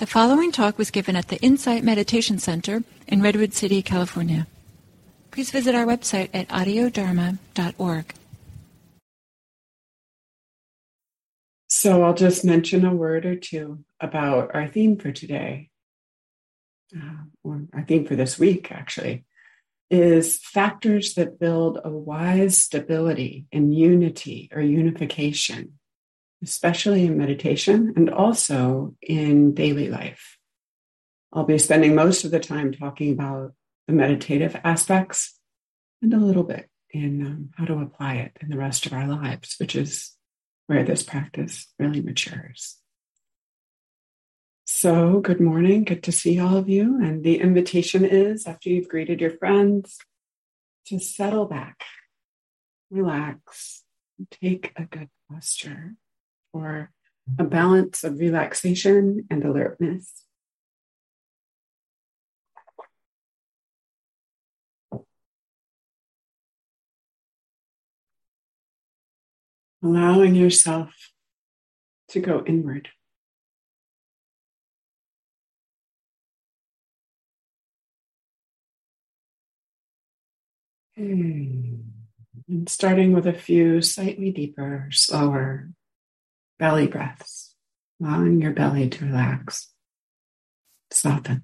The following talk was given at the Insight Meditation Center in Redwood City, California. Please visit our website at audiodharma.org. So I'll just mention a word or two about our theme for today, uh, or our theme for this week, actually, is factors that build a wise stability and unity or unification especially in meditation and also in daily life. I'll be spending most of the time talking about the meditative aspects and a little bit in um, how to apply it in the rest of our lives, which is where this practice really matures. So, good morning. Good to see all of you. And the invitation is after you've greeted your friends to settle back, relax, take a good posture for a balance of relaxation and alertness. Allowing yourself to go inward. Hmm. And starting with a few slightly deeper, slower belly breaths, allowing your belly to relax, soften.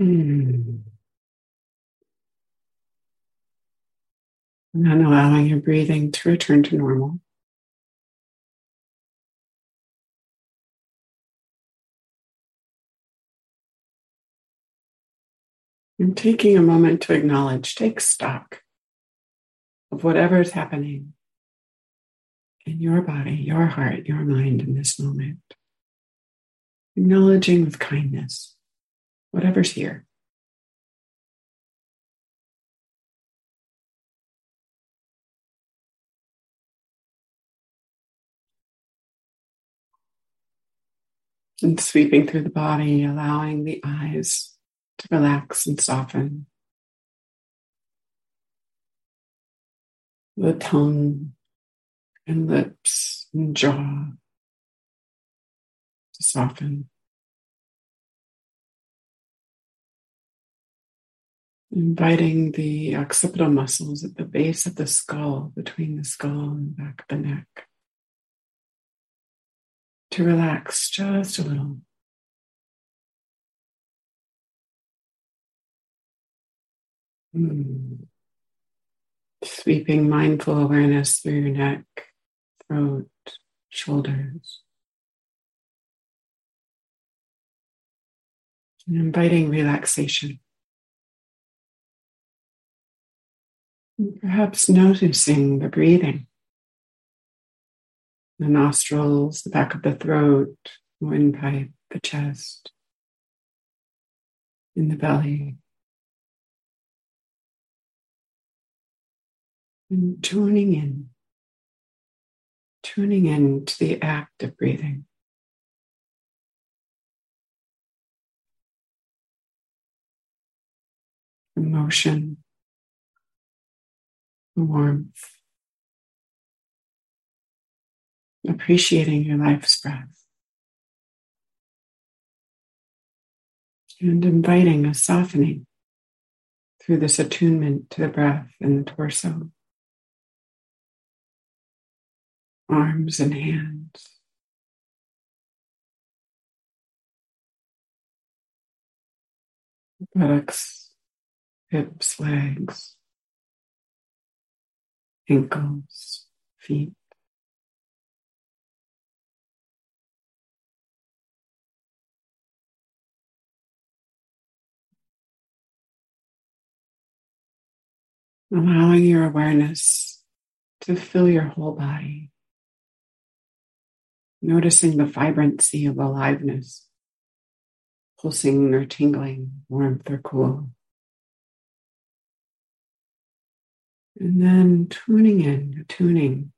Mm. And allowing your breathing to return to normal. And taking a moment to acknowledge, take stock of whatever is happening in your body, your heart, your mind in this moment. Acknowledging with kindness whatever's here. And sweeping through the body, allowing the eyes to relax and soften. The tongue and lips and jaw to soften. Inviting the occipital muscles at the base of the skull, between the skull and the back of the neck, to relax just a little. Mm. Sweeping mindful awareness through your neck, throat, shoulders. And inviting relaxation. And perhaps noticing the breathing. The nostrils, the back of the throat, windpipe, the chest, in the belly. And tuning in, tuning in to the act of breathing. The motion, the warmth, appreciating your life's breath. And inviting a softening through this attunement to the breath in the torso. Arms and hands. Buttocks, hips, legs, ankles, feet. Allowing your awareness to fill your whole body Noticing the vibrancy of aliveness, pulsing or tingling, warmth or cool. And then tuning in, tuning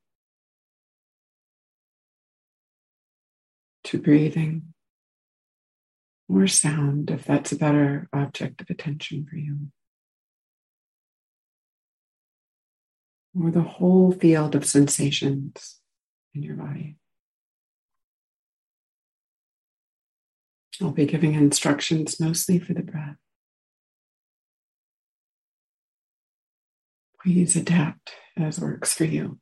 to breathing or sound if that's a better object of attention for you. Or the whole field of sensations in your body. I'll be giving instructions mostly for the breath. Please adapt as works for you.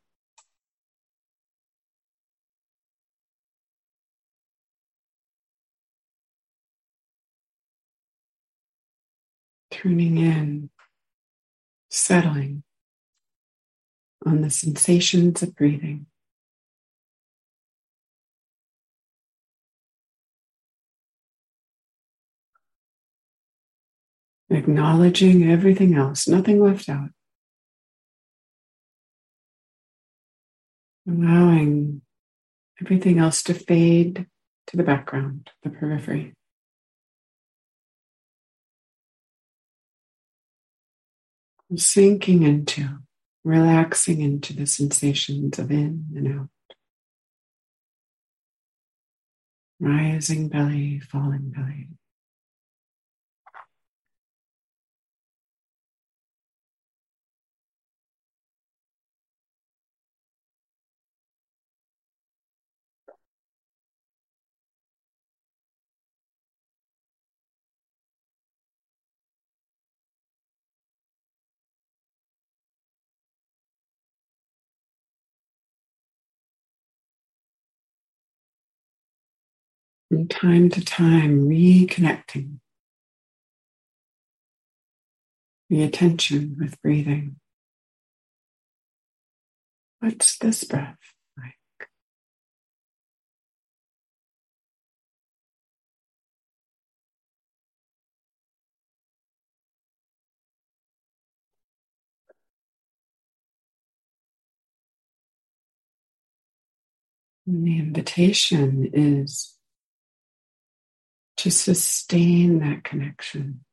Turning in, settling on the sensations of breathing. Acknowledging everything else, nothing left out. Allowing everything else to fade to the background, the periphery. Sinking into, relaxing into the sensations of in and out. Rising belly, falling belly. From time to time, reconnecting the attention with breathing. What's this breath like? And the invitation is to sustain that connection.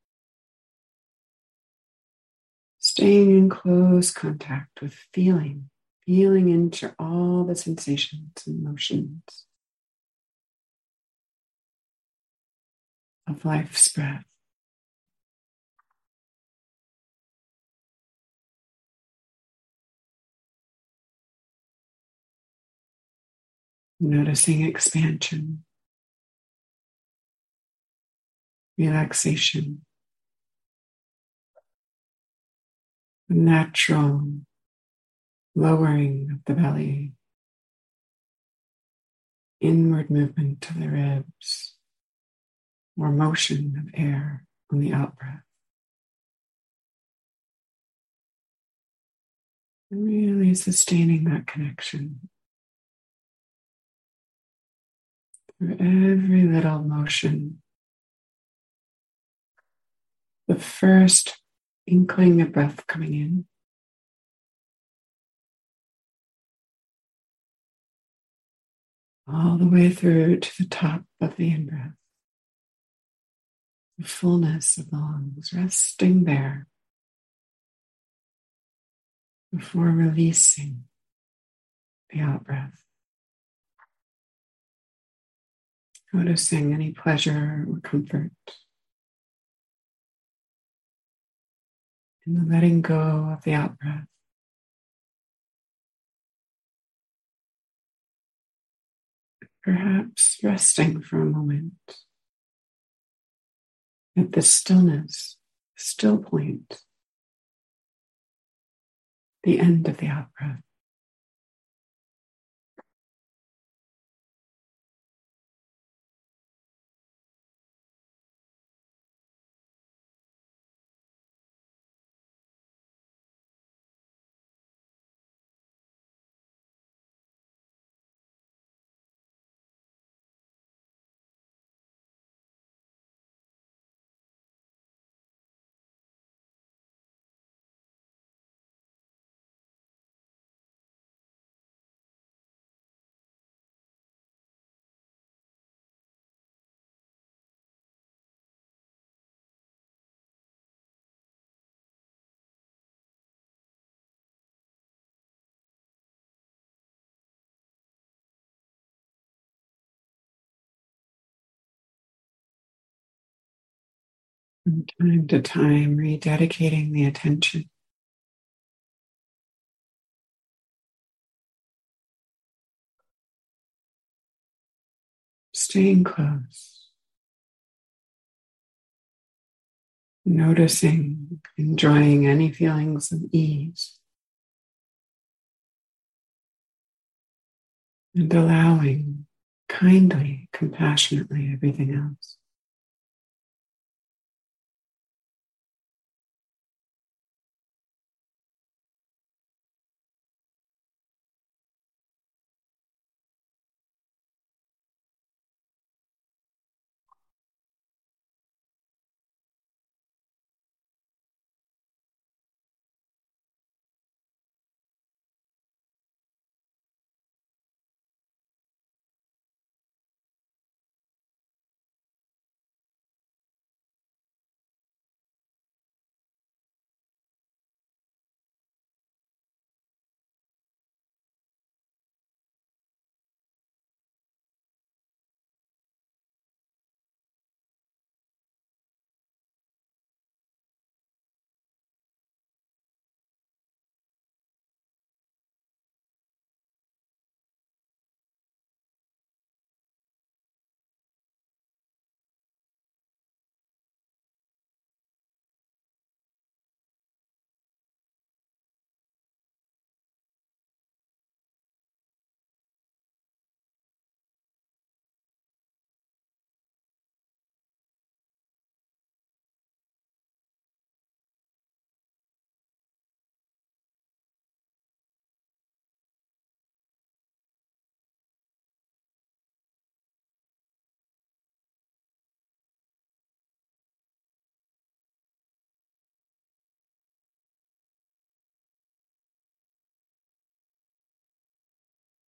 Staying in close contact with feeling, feeling into all the sensations and motions of life's breath. Noticing expansion relaxation, natural lowering of the belly, inward movement of the ribs, or motion of air on the out breath. Really sustaining that connection through every little motion the first inkling of breath coming in. All the way through to the top of the in breath. The fullness of the lungs resting there before releasing the out breath. Noticing any pleasure or comfort. And the letting go of the out breath. Perhaps resting for a moment at the stillness, still point, the end of the out breath. From time to time, rededicating the attention. Staying close. Noticing, enjoying any feelings of ease. And allowing kindly, compassionately everything else.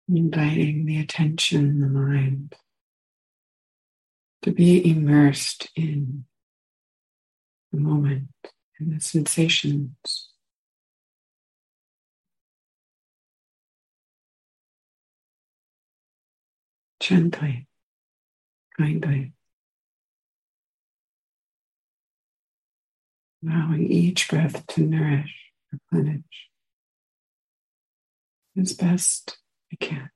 Inviting the attention, the mind, to be immersed in the moment and the sensations. Gently, kindly, allowing each breath to nourish, replenish as best I can.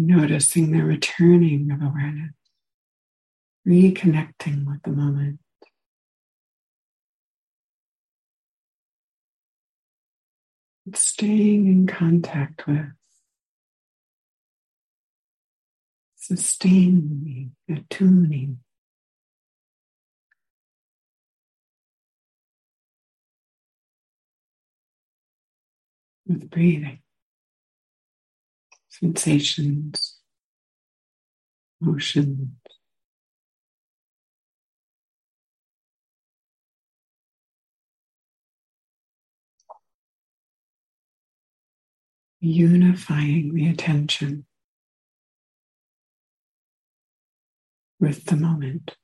Noticing the returning of awareness, reconnecting with the moment. staying in contact with, sustaining, attuning. With breathing, sensations, motions. unifying the attention with the moment.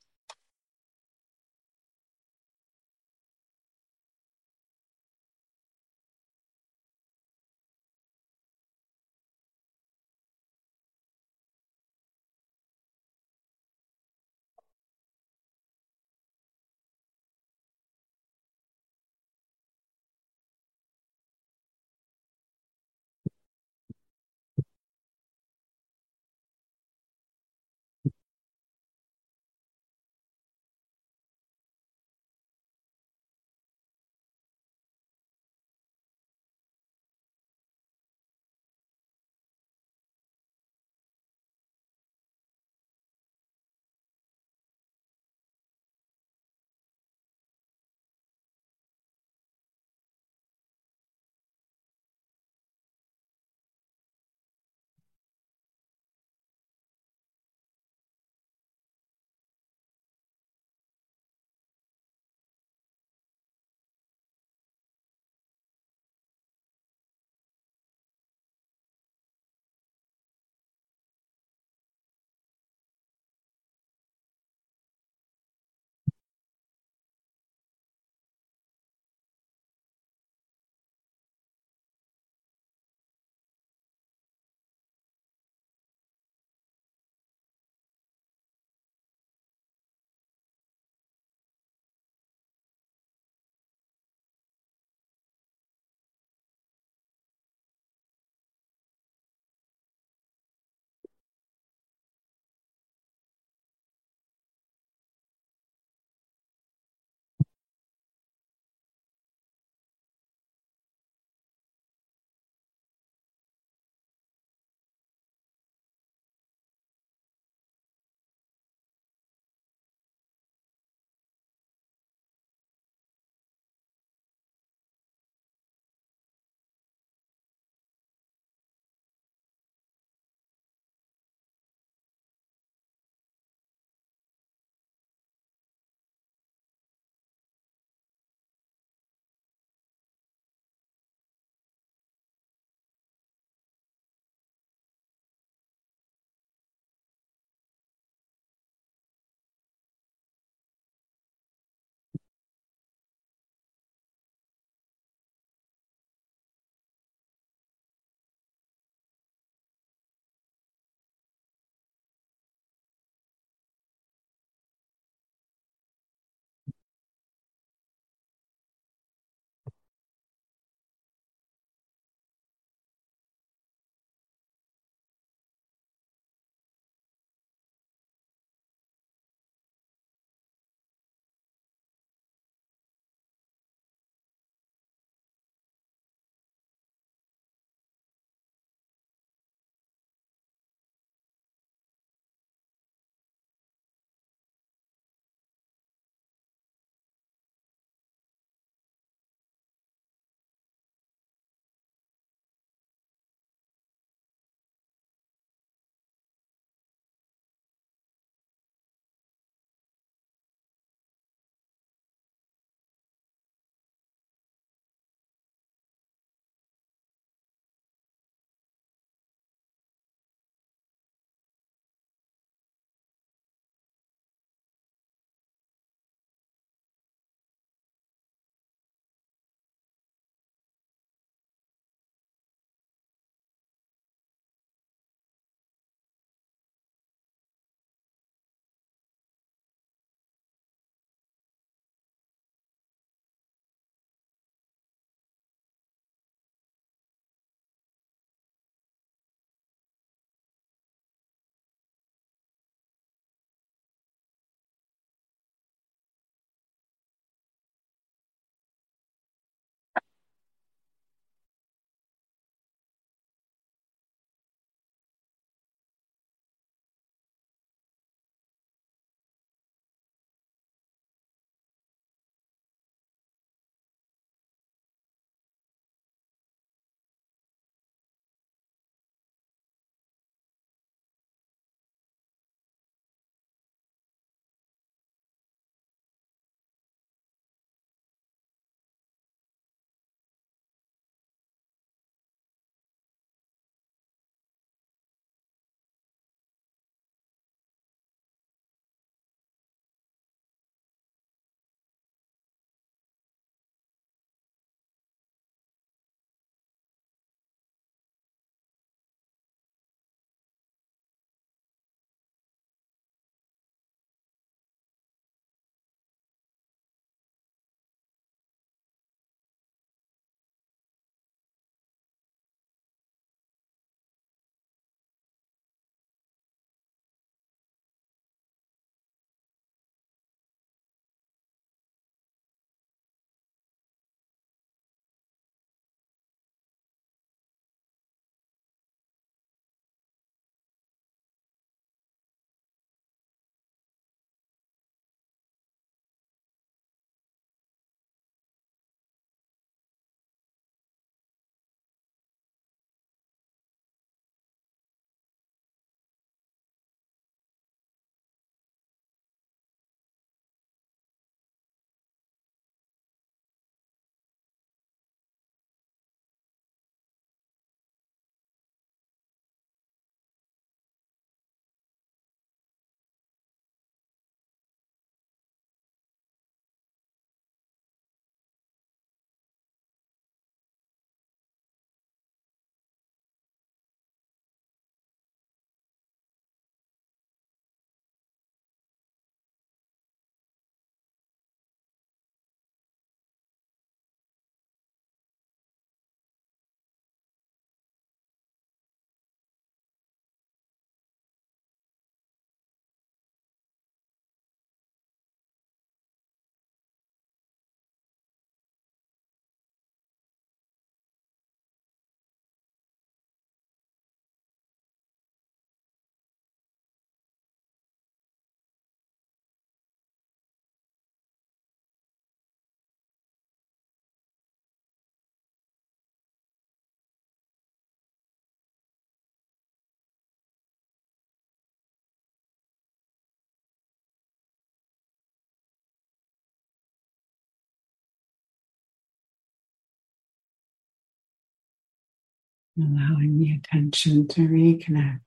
Allowing the attention to reconnect.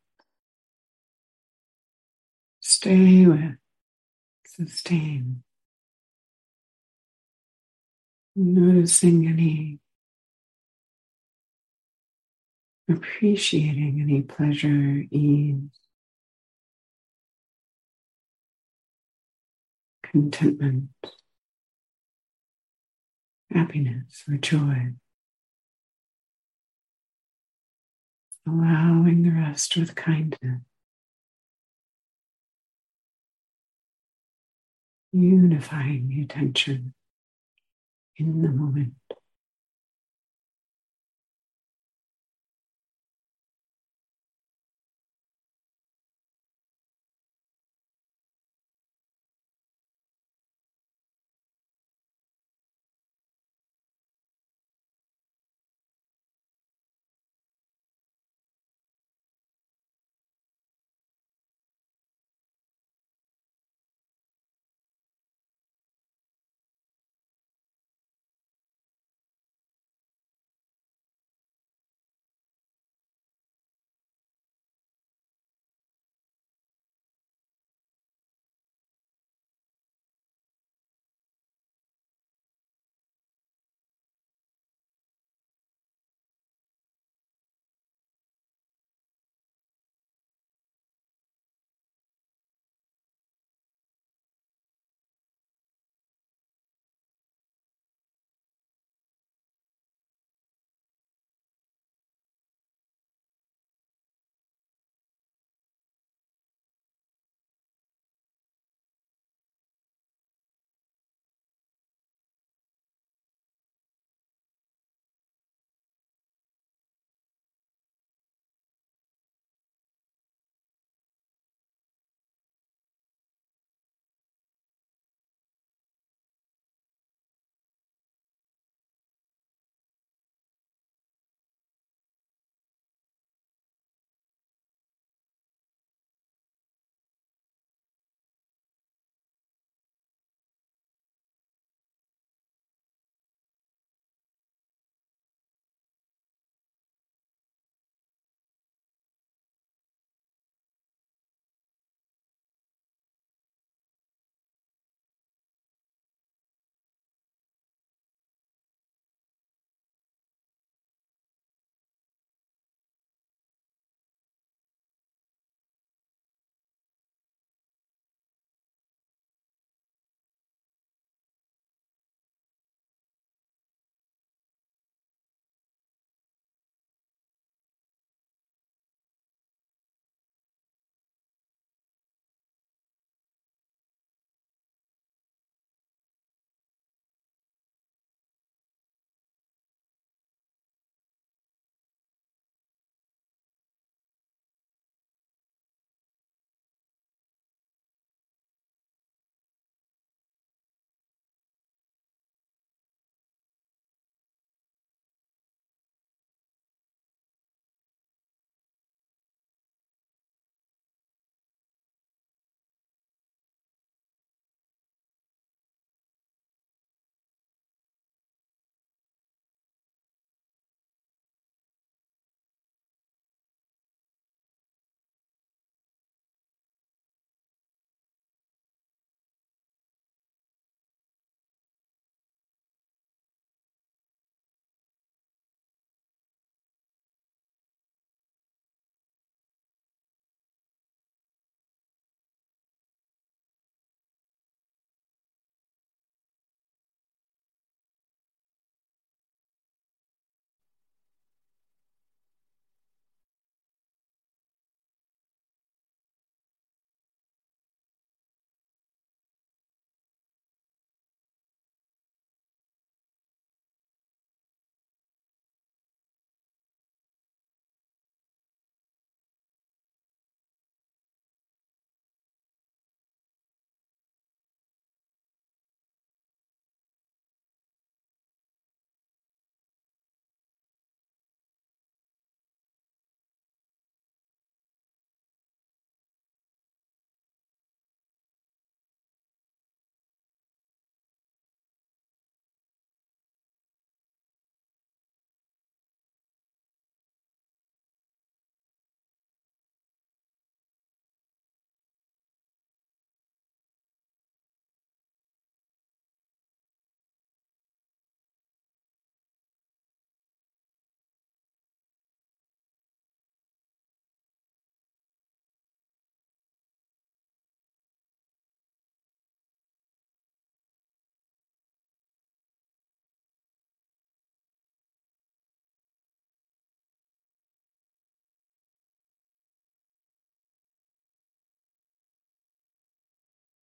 Stay with, sustain. Noticing any, appreciating any pleasure, ease, contentment, happiness, or joy. Allowing the rest with kindness. Unifying the attention in the moment.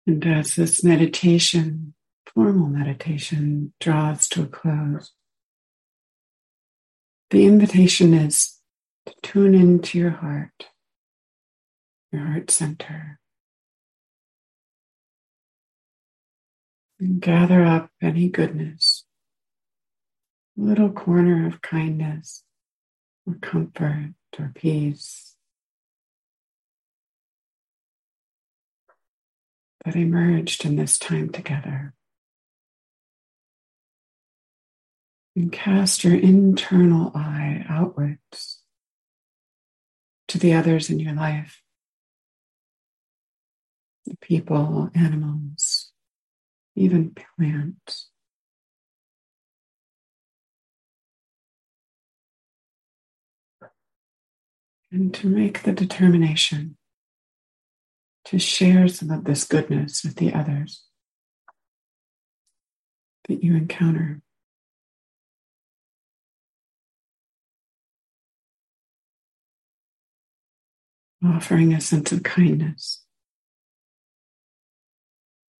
And as this meditation, formal meditation, draws to a close, the invitation is to tune into your heart, your heart center, and gather up any goodness, a little corner of kindness or comfort or peace that emerged in this time together. And cast your internal eye outwards to the others in your life the people, animals, even plants. And to make the determination to share some of this goodness with the others that you encounter. Offering a sense of kindness,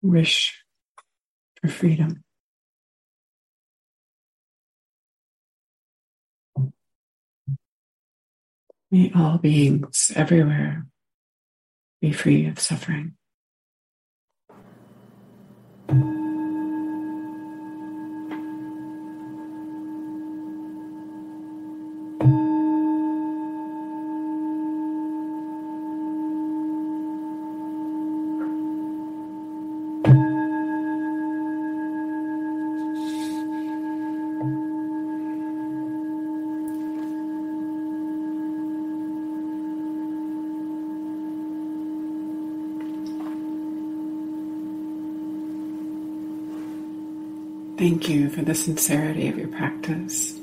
wish for freedom. May all beings everywhere be free of suffering. For the sincerity of your practice.